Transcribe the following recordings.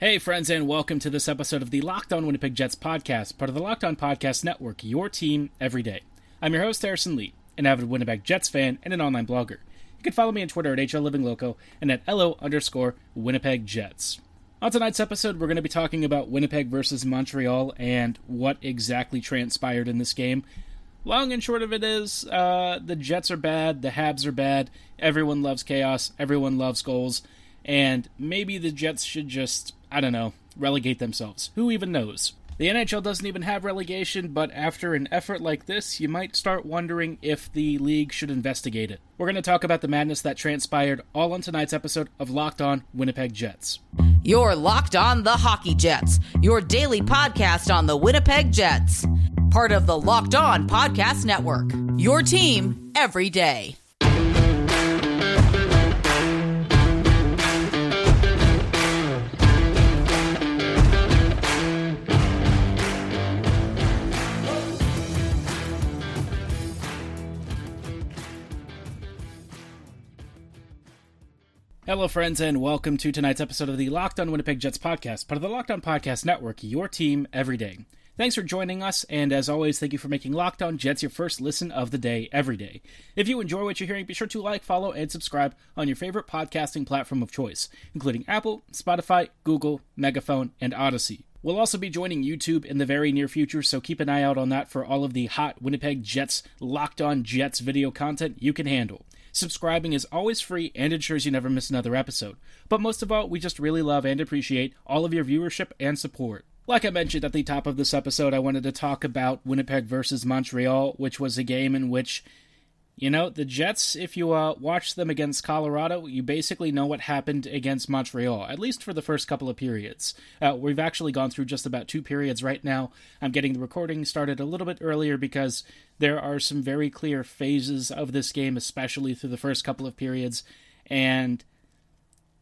Hey, friends, and welcome to this episode of the Locked On Winnipeg Jets podcast, part of the Locked On Podcast Network, your team every day. I'm your host, Harrison Lee, an avid Winnipeg Jets fan and an online blogger. You can follow me on Twitter at HLLivingLoco and at LO underscore Winnipeg Jets. On tonight's episode, we're going to be talking about Winnipeg versus Montreal and what exactly transpired in this game. Long and short of it is, uh, the Jets are bad, the Habs are bad, everyone loves chaos, everyone loves goals, and maybe the Jets should just I don't know, relegate themselves. Who even knows? The NHL doesn't even have relegation, but after an effort like this, you might start wondering if the league should investigate it. We're going to talk about the madness that transpired all on tonight's episode of Locked On Winnipeg Jets. You're Locked On the Hockey Jets, your daily podcast on the Winnipeg Jets. Part of the Locked On Podcast Network. Your team every day. Hello, friends, and welcome to tonight's episode of the Locked On Winnipeg Jets podcast, part of the Locked On Podcast Network, your team every day. Thanks for joining us, and as always, thank you for making Locked On Jets your first listen of the day every day. If you enjoy what you're hearing, be sure to like, follow, and subscribe on your favorite podcasting platform of choice, including Apple, Spotify, Google, Megaphone, and Audacy. We'll also be joining YouTube in the very near future, so keep an eye out on that for all of the hot Winnipeg Jets Locked On Jets video content you can handle. Subscribing is always free and ensures you never miss another episode. But most of all, we just really love and appreciate all of your viewership and support. Like I mentioned at the top of this episode, I wanted to talk about Winnipeg versus Montreal, which was a game in which you know, the Jets, if you uh, watch them against Colorado, you basically know what happened against Montreal, at least for the first couple of periods. Uh, we've actually gone through just about two periods right now. I'm getting the recording started a little bit earlier because there are some very clear phases of this game, especially through the first couple of periods. And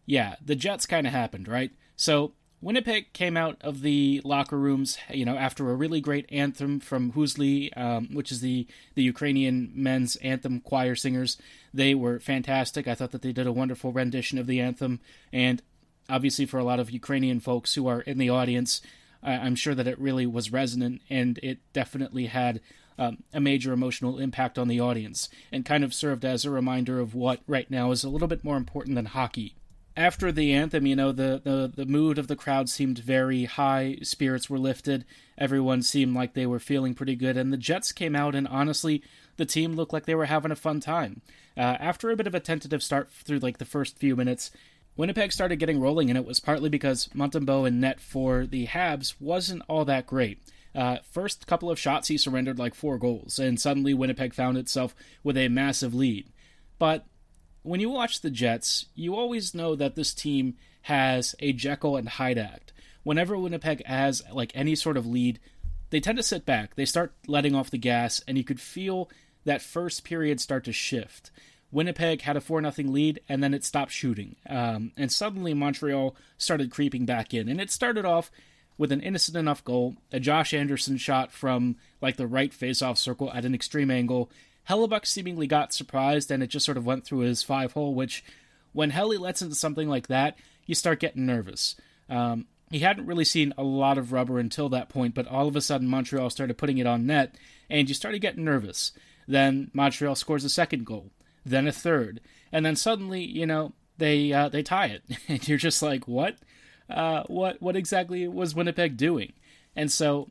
yeah, the Jets kind of happened, right? So Winnipeg came out of the locker rooms, you know, after a really great anthem from Hoosli, um, which is the the Ukrainian men's anthem choir singers. They were fantastic. I thought that they did a wonderful rendition of the anthem, and obviously for a lot of Ukrainian folks who are in the audience, I'm sure that it really was resonant, and it definitely had um, a major emotional impact on the audience, and kind of served as a reminder of what right now is a little bit more important than hockey after the anthem, you know, the, the, the mood of the crowd seemed very high. Spirits were lifted. Everyone seemed like they were feeling pretty good. And the Jets came out, and honestly, the team looked like they were having a fun time. Uh, after a bit of a tentative start through like the first few minutes, Winnipeg started getting rolling, and it was partly because Montembeault and net for the Habs wasn't all that great. Uh, first couple of shots, he surrendered like four goals, and suddenly Winnipeg found itself with a massive lead. But when you watch the Jets, you always know that this team has a Jekyll and Hyde act. Whenever Winnipeg has like any sort of lead, they tend to sit back. They start letting off the gas, and you could feel that first period start to shift. Winnipeg had a 4 0 lead, and then it stopped shooting. Um, and suddenly Montreal started creeping back in. And it started off with an innocent enough goal, a Josh Anderson shot from like the right face-off circle at an extreme angle, Hellebuyck seemingly got surprised and it just sort of went through his five hole, which when Helly lets into something like that, you start getting nervous. Um, he hadn't really seen a lot of rubber until that point, but all of a sudden Montreal started putting it on net, and you started getting nervous. Then Montreal scores a second goal, then a third, and then suddenly, you know, they uh, they tie it, and you're just like, what, uh, what, what exactly was Winnipeg doing? And so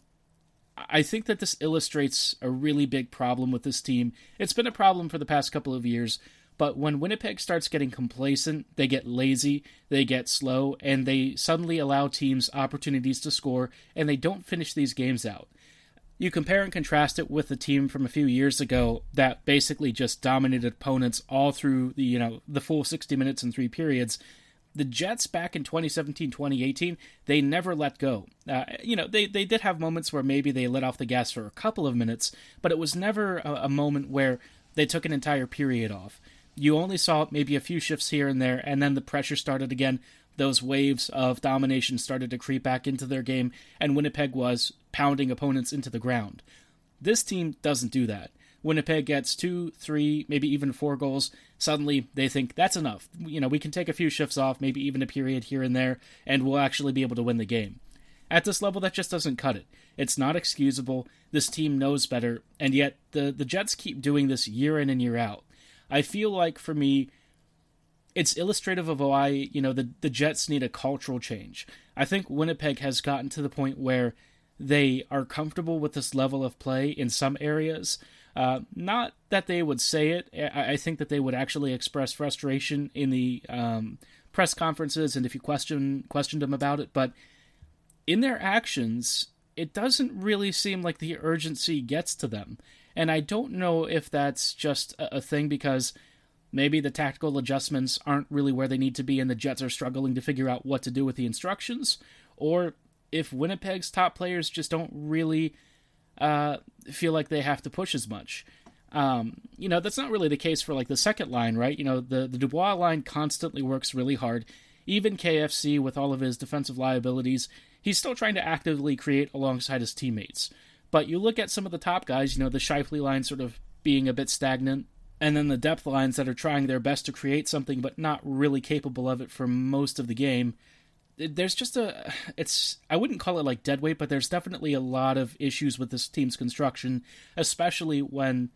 I think that this illustrates a really big problem with this team. It's been a problem for the past couple of years, but when Winnipeg starts getting complacent, they get lazy, they get slow, and they suddenly allow teams opportunities to score, and they don't finish these games out. You compare and contrast it with the team from a few years ago that basically just dominated opponents all through the you know the full 60 minutes and three periods the Jets back in 2017, 2018, they never let go. Uh, you know, they, they did have moments where maybe they let off the gas for a couple of minutes, but it was never a, a moment where they took an entire period off. You only saw maybe a few shifts here and there, and then the pressure started again. Those waves of domination started to creep back into their game, and Winnipeg was pounding opponents into the ground. This team doesn't do that. Winnipeg gets two, three, maybe even four goals, suddenly they think that's enough. You know, we can take a few shifts off, maybe even a period here and there, and we'll actually be able to win the game. At this level, that just doesn't cut it. It's not excusable. This team knows better, and yet the, the Jets keep doing this year in and year out. I feel like for me, it's illustrative of why, you know, the, the Jets need a cultural change. I think Winnipeg has gotten to the point where they are comfortable with this level of play in some areas. Uh, not that they would say it. I, I, think that they would actually express frustration in the um, press conferences and if you question questioned them about it. But in their actions, it doesn't really seem like the urgency gets to them. And I don't know if that's just a, a thing because maybe the tactical adjustments aren't really where they need to be and the Jets are struggling to figure out what to do with the instructions, or if Winnipeg's top players just don't really uh, feel like they have to push as much. Um, you know, that's not really the case for like the second line, right? You know, the, the Dubois line constantly works really hard. Even KFC, with all of his defensive liabilities, he's still trying to actively create alongside his teammates. But you look at some of the top guys, you know, the Scheifele line sort of being a bit stagnant, and then the depth lines that are trying their best to create something but not really capable of it for most of the game there's just a it's i wouldn't call it like dead weight but there's definitely a lot of issues with this team's construction especially when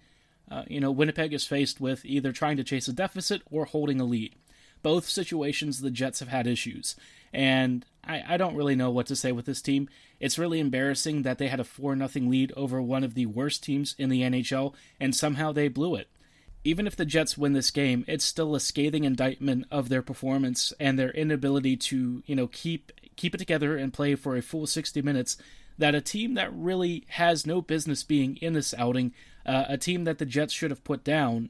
uh, you know winnipeg is faced with either trying to chase a deficit or holding a lead. Both situations the jets have had issues. And I, I don't really know what to say with this team. It's really embarrassing that they had a 4 0 lead over one of the worst teams in the nhl and somehow they blew it even if the Jets win this game, it's still a scathing indictment of their performance and their inability to, you know, keep keep it together and play for a full 60 minutes. That a team that really has no business being in this outing, uh, a team that the Jets should have put down,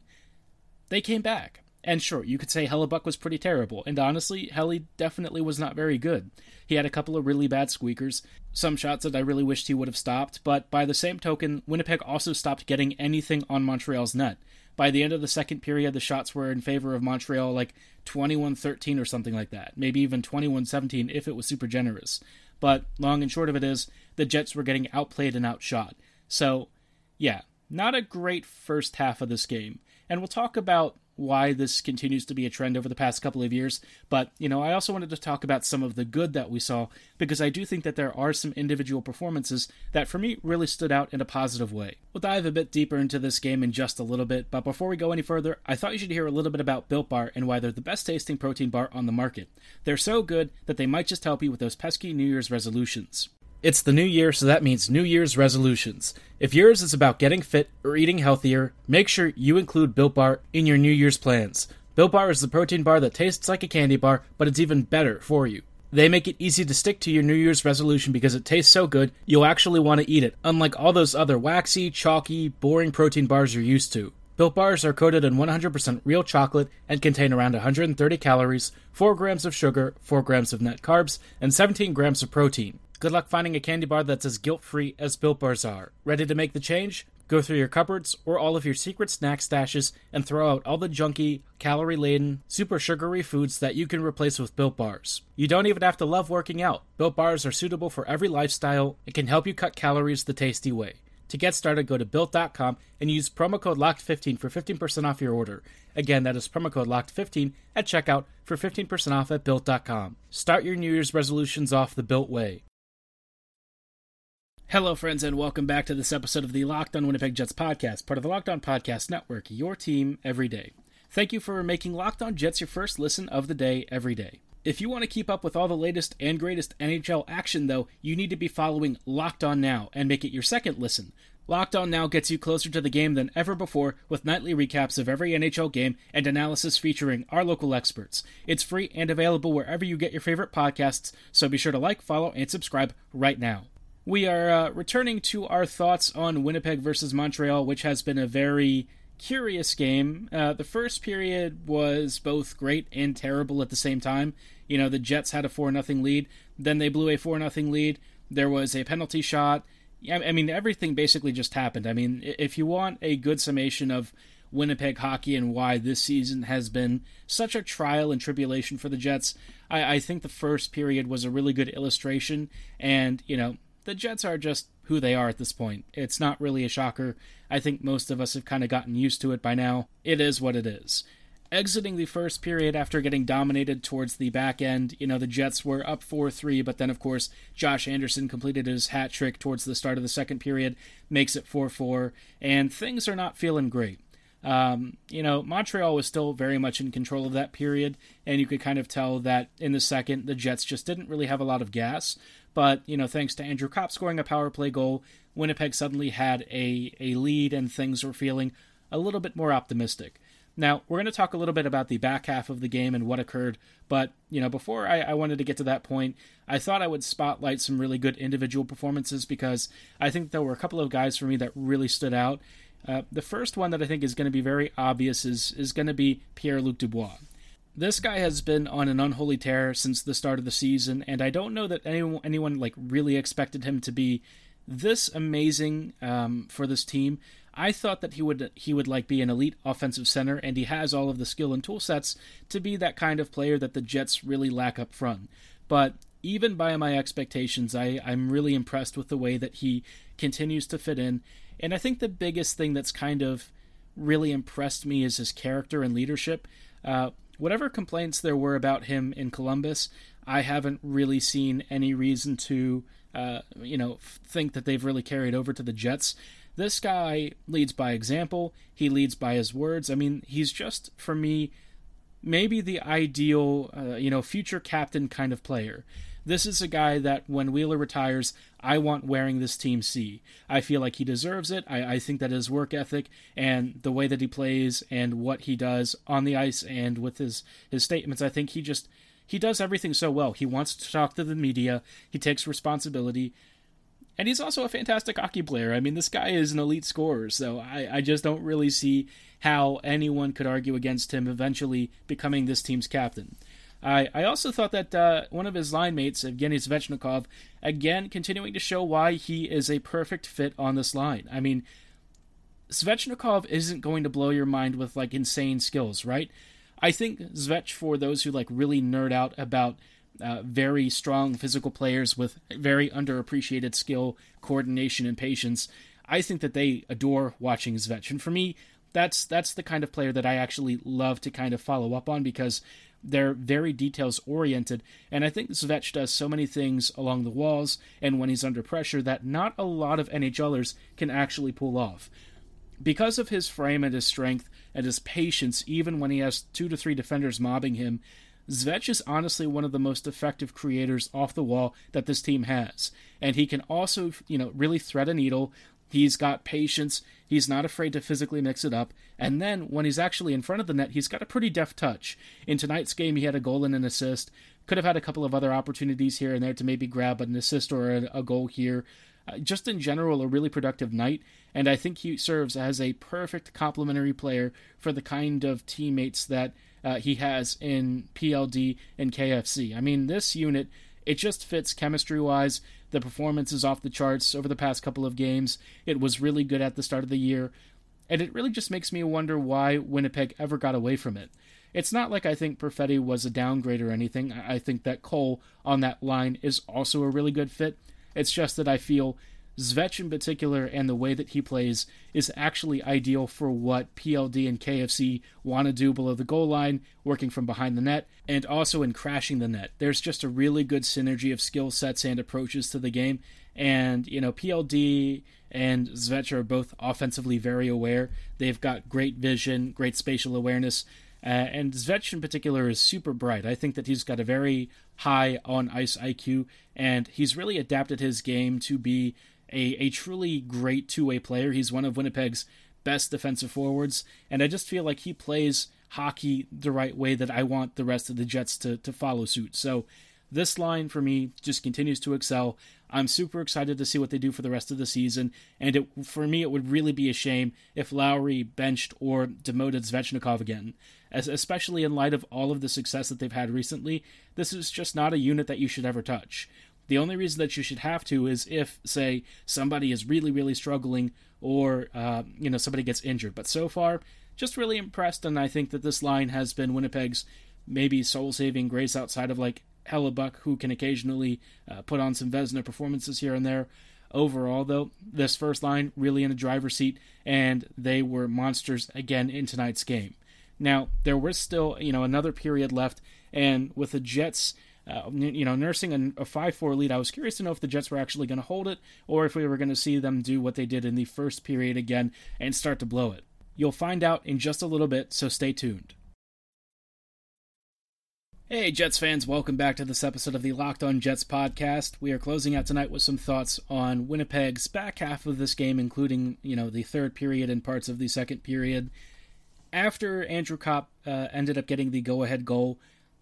they came back. And sure, you could say Hellebuyck was pretty terrible, and honestly, Helly definitely was not very good. He had a couple of really bad squeakers, some shots that I really wished he would have stopped, but by the same token, Winnipeg also stopped getting anything on Montreal's net by the end of the second period, the shots were in favor of Montreal, like 21 13 or something like that. Maybe even 21 17 if it was super generous. But long and short of it is, the Jets were getting outplayed and outshot. So, yeah, not a great first half of this game. And we'll talk about why this continues to be a trend over the past couple of years. But, you know, I also wanted to talk about some of the good that we saw because I do think that there are some individual performances that for me really stood out in a positive way. We'll dive a bit deeper into this game in just a little bit, but before we go any further, I thought you should hear a little bit about Built Bar and why they're the best tasting protein bar on the market. They're so good that they might just help you with those pesky New Year's resolutions. It's the new year, so that means New Year's resolutions. If yours is about getting fit or eating healthier, make sure you include Built Bar in your New Year's plans. Built Bar is the protein bar that tastes like a candy bar, but it's even better for you. They make it easy to stick to your New Year's resolution because it tastes so good, you'll actually want to eat it, unlike all those other waxy, chalky, boring protein bars you're used to. Built bars are coated in 100% real chocolate and contain around 130 calories, 4 grams of sugar, 4 grams of net carbs, and 17 grams of protein. Good luck finding a candy bar that's as guilt free as Built Bars are. Ready to make the change? Go through your cupboards or all of your secret snack stashes and throw out all the junky, calorie laden, super sugary foods that you can replace with Built Bars. You don't even have to love working out. Built Bars are suitable for every lifestyle and can help you cut calories the tasty way. To get started, go to built.com and use promo code LOCKED15 for 15% off your order. Again, that is promo code LOCKED15 at checkout for 15% off at built.com. Start your New Year's resolutions off the built way. Hello, friends, and welcome back to this episode of the Locked On Winnipeg Jets podcast, part of the Locked On Podcast Network, your team every day. Thank you for making Locked On Jets your first listen of the day every day. If you want to keep up with all the latest and greatest NHL action, though, you need to be following Locked On Now and make it your second listen. Locked On Now gets you closer to the game than ever before with nightly recaps of every NHL game and analysis featuring our local experts. It's free and available wherever you get your favorite podcasts, so be sure to like, follow, and subscribe right now. We are uh, returning to our thoughts on Winnipeg versus Montreal, which has been a very curious game. Uh, the first period was both great and terrible at the same time. You know, the Jets had a 4 0 lead, then they blew a 4 0 lead. There was a penalty shot. I mean, everything basically just happened. I mean, if you want a good summation of Winnipeg hockey and why this season has been such a trial and tribulation for the Jets, I, I think the first period was a really good illustration. And, you know, the Jets are just who they are at this point. It's not really a shocker. I think most of us have kind of gotten used to it by now. It is what it is. Exiting the first period after getting dominated towards the back end, you know, the Jets were up 4 3, but then, of course, Josh Anderson completed his hat trick towards the start of the second period, makes it 4 4, and things are not feeling great. Um, you know, Montreal was still very much in control of that period, and you could kind of tell that in the second, the Jets just didn't really have a lot of gas. But, you know, thanks to Andrew Copp scoring a power play goal, Winnipeg suddenly had a, a lead and things were feeling a little bit more optimistic. Now, we're going to talk a little bit about the back half of the game and what occurred, but, you know, before I, I, wanted to get to that point, I thought I would spotlight some really good individual performances because I think there were a couple of guys for me that really stood out. Uh, the first one that I think is going to be very obvious is, is going to be Pierre Luc Dubois. This guy has been on an unholy tear since the start of the season, and I don't know that anyone, anyone like really expected him to be this amazing um, for this team. I thought that he would he would like be an elite offensive center, and he has all of the skill and tool sets to be that kind of player that the Jets really lack up front. But even by my expectations, I, I'm really impressed with the way that he continues to fit in. And I think the biggest thing that's kind of really impressed me is his character and leadership. Uh, whatever complaints there were about him in Columbus, I haven't really seen any reason to, uh, you know, think that they've really carried over to the Jets. This guy leads by example. He leads by his words. I mean, he's just for me maybe the ideal, uh, you know, future captain kind of player. This is a guy that when Wheeler retires, I want wearing this team C. I feel like he deserves it. I, I think that his work ethic and the way that he plays and what he does on the ice and with his, his statements, I think he just he does everything so well. He wants to talk to the media. He takes responsibility. And he's also a fantastic hockey player. I mean, this guy is an elite scorer, so I, I just don't really see how anyone could argue against him eventually becoming this team's captain. I, I also thought that uh, one of his line mates, Evgeny Svechnikov, again continuing to show why he is a perfect fit on this line. I mean, Svechnikov isn't going to blow your mind with like insane skills, right? I think Svech, for those who like really nerd out about uh, very strong physical players with very underappreciated skill, coordination, and patience. I think that they adore watching Svech, and for me, that's that's the kind of player that I actually love to kind of follow up on because they're very details oriented, and I think Svech does so many things along the walls and when he's under pressure that not a lot of NHLers can actually pull off. Because of his frame and his strength and his patience, even when he has two to three defenders mobbing him, Svech is honestly one of the most effective creators off the wall that this team has. And he can also, you know, really thread a needle. He's got patience. He's not afraid to physically mix it up. And then when he's actually in front of the net, he's got a pretty deft touch. In tonight's game, he had a goal and an assist. Could have had a couple of other opportunities here and there to maybe grab an assist or a, goal here. Uh, just in general, a really productive night. And I think he serves as a perfect complementary player for the kind of teammates that uh, he has in PLD and KFC. I mean, this unit, it just fits chemistry wise. The performance is off the charts over the past couple of games. It was really good at the start of the year. And it really just makes me wonder why Winnipeg ever got away from it. It's not like I think Perfetti was a downgrade or anything. I think that Cole on that line is also a really good fit. It's just that I feel Svech in particular and the way that he plays is actually ideal for what PLD and KFC want to do below the goal line, working from behind the net, and also in crashing the net. There's just a really good synergy of skill sets and approaches to the game. And, you know, PLD and Svech are both offensively very aware. They've got great vision, great spatial awareness. Uh, and Svech in particular is super bright. I think that he's got a very high on ice IQ, and he's really adapted his game to be a, a truly great two way player. He's one of Winnipeg's best defensive forwards, and I just feel like he plays hockey the right way that I want the rest of the Jets to, to follow suit. So this line for me just continues to excel. I'm super excited to see what they do for the rest of the season, and it, for me, it would really be a shame if Lowry benched or demoted Svechnikov again, As, especially in light of all of the success that they've had recently. This is just not a unit that you should ever touch. The only reason that you should have to is if, say, somebody is really, really struggling or, uh, you know, somebody gets injured. But so far, just really impressed, and I think that this line has been Winnipeg's maybe sole saving grace outside of like Hellebuyck, who can occasionally uh, put on some Vezina performances here and there. Overall, though, this first line really in the driver's seat, and they were monsters again in tonight's game. Now, there was still, you know, another period left, and with the Jets, uh, you know, nursing a, 5 4 lead, I was curious to know if the Jets were actually going to hold it or if we were going to see them do what they did in the first period again and start to blow it. You'll find out in just a little bit, so stay tuned. Hey, Jets fans, welcome back to this episode of the Locked On Jets podcast. We are closing out tonight with some thoughts on Winnipeg's back half of this game, including, you know, the third period and parts of the second period. After Andrew Copp uh, ended up getting the go ahead goal,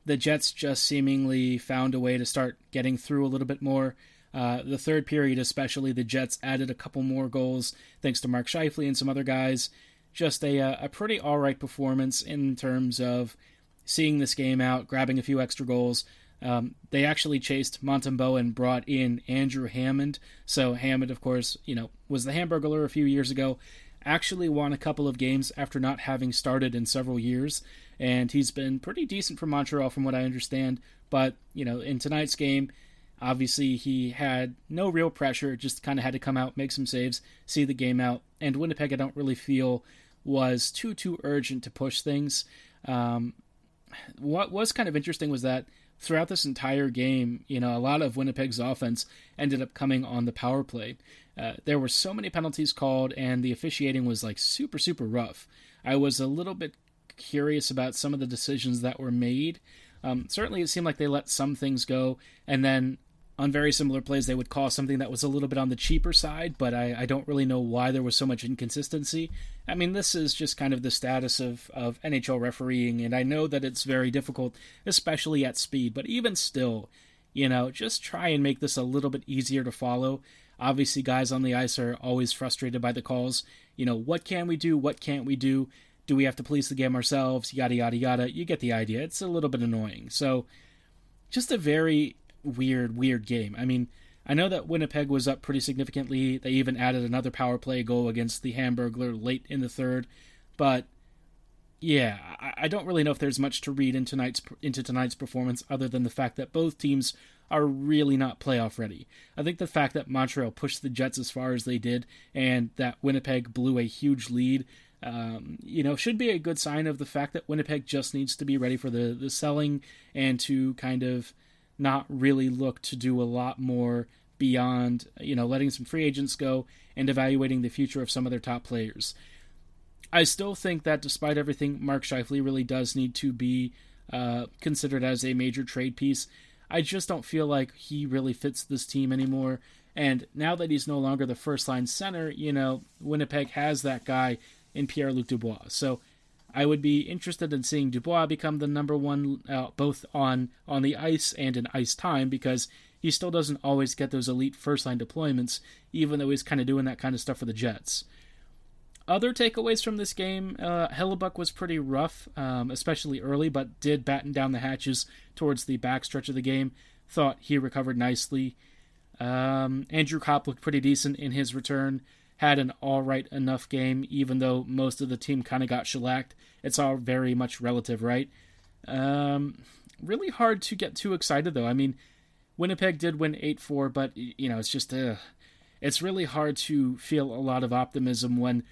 the Jets just seemingly found a way to start getting through a little bit more. Uh, the third period, especially, the Jets added a couple more goals thanks to Mark Scheifele and some other guys. Just a, uh, a pretty all right performance in terms of seeing this game out, grabbing a few extra goals. Um, they actually chased Montembeault and brought in Andrew Hammond. So Hammond, of course, you know, was the Hamburglar a few years ago. Actually won a couple of games after not having started in several years, and he's been pretty decent for Montreal, from what I understand. But you know, in tonight's game, obviously he had no real pressure; just kind of had to come out, make some saves, see the game out. And Winnipeg, I don't really feel was too too urgent to push things. Um, what was kind of interesting was that throughout this entire game, you know, a lot of Winnipeg's offense ended up coming on the power play. Uh, there were so many penalties called, and the officiating was like super, super rough. I was a little bit curious about some of the decisions that were made. Um, certainly, it seemed like they let some things go, and then on very similar plays, they would call something that was a little bit on the cheaper side, but I, I, don't really know why there was so much inconsistency. I mean, this is just kind of the status of, of NHL refereeing, and I know that it's very difficult, especially at speed, but even still, you know, just try and make this a little bit easier to follow. Obviously, guys on the ice are always frustrated by the calls. You know, what can we do? What can't we do? Do we have to police the game ourselves? Yada, yada, yada. You get the idea. It's a little bit annoying. So, just a very weird, weird game. I mean, I know that Winnipeg was up pretty significantly. They even added another power play goal against the Hamburglar late in the third, but yeah, I, don't really know if there's much to read into tonight's into tonight's performance other than the fact that both teams are really not playoff ready. I think the fact that Montreal pushed the Jets as far as they did and that Winnipeg blew a huge lead, um, you know, should be a good sign of the fact that Winnipeg just needs to be ready for the the selling and to kind of not really look to do a lot more beyond, you know, letting some free agents go and evaluating the future of some of their top players. I still think that despite everything, Mark Scheifele really does need to be uh, considered as a major trade piece. I just don't feel like he really fits this team anymore. And now that he's no longer the first line center, you know, Winnipeg has that guy in Pierre Luc Dubois. So I would be interested in seeing Dubois become the number one, uh, both on on the ice and in ice time, because he still doesn't always get those elite first line deployments, even though he's kind of doing that kind of stuff for the Jets. Other takeaways from this game, uh, Hellebuyck was pretty rough, um, especially early, but did batten down the hatches towards the backstretch of the game. Thought he recovered nicely. Um, Andrew Copp looked pretty decent in his return had an all right enough game, even though most of the team kind of got shellacked. It's all very much relative, right? Um, really hard to get too excited, though. I mean, Winnipeg did win 8 4, but, you know, it's just, uh, it's really hard to feel a lot of optimism when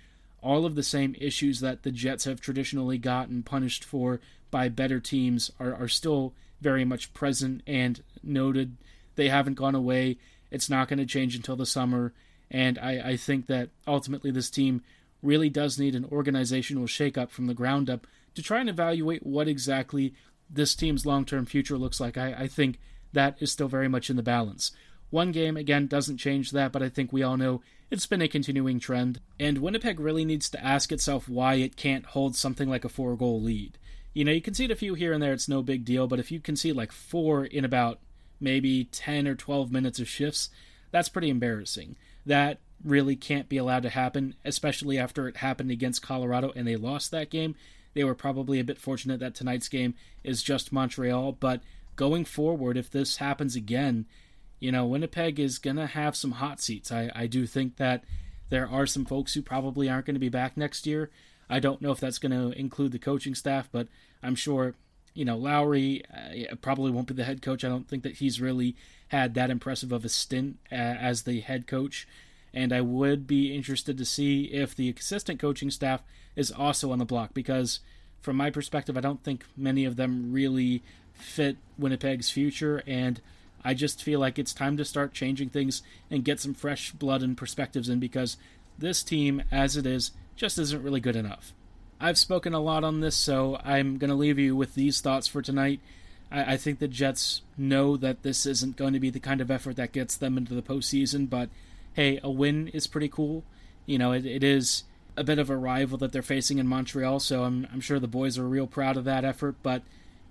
all of the same issues that the Jets have traditionally gotten punished for by better teams are, are still very much present and noted. They haven't gone away. It's not going to change until the summer. And I, I think that ultimately this team really does need an organizational shakeup from the ground up to try and evaluate what exactly this team's long term future looks like. I, I think that is still very much in the balance. One game, again, doesn't change that, but I think we all know it's been a continuing trend. And Winnipeg really needs to ask itself why it can't hold something like a four goal lead. You know, you concede a few here and there, it's no big deal, but if you concede like four in about maybe 10 or 12 minutes of shifts, that's pretty embarrassing that really can't be allowed to happen, especially after it happened against Colorado and they lost that game. They were probably a bit fortunate that tonight's game is just Montreal, but going forward, if this happens again, you know, Winnipeg is going to have some hot seats. I, I do think that there are some folks who probably aren't going to be back next year. I don't know if that's going to include the coaching staff, but I'm sure you know, Lowry uh, probably won't be the head coach. I don't think that he's really had that impressive of a stint uh, as the head coach. And I would be interested to see if the assistant coaching staff is also on the block because, from my perspective, I don't think many of them really fit Winnipeg's future. And I just feel like it's time to start changing things and get some fresh blood and perspectives in because this team, as it is, just isn't really good enough. I've spoken a lot on this, so I'm going to leave you with these thoughts for tonight. I, I, think the Jets know that this isn't going to be the kind of effort that gets them into the postseason, but hey, a win is pretty cool. You know, it, it is a bit of a rival that they're facing in Montreal, so I'm, I'm sure the boys are real proud of that effort, but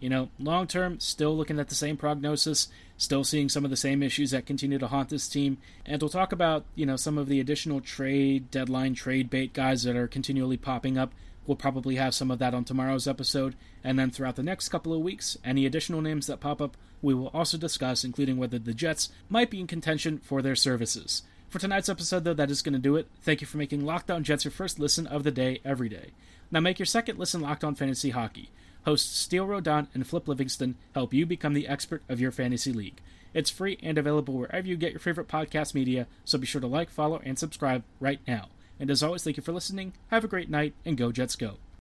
you know, long term, still looking at the same prognosis, still seeing some of the same issues that continue to haunt this team. And we'll talk about, you know, some of the additional trade deadline, trade bait guys that are continually popping up. We'll probably have some of that on tomorrow's episode. And then throughout the next couple of weeks, any additional names that pop up, we will also discuss, including whether the Jets might be in contention for their services. For tonight's episode, though, that is going to do it. Thank you for making Locked On Jets your first listen of the day every day. Now make your second listen Locked On Fantasy Hockey. Hosts Steele Rodon and Flip Livingston help you become the expert of your fantasy league. It's free and available wherever you get your favorite podcast media, so be sure to like, follow, and subscribe right now. And as always, thank you for listening. Have a great night, and go Jets go.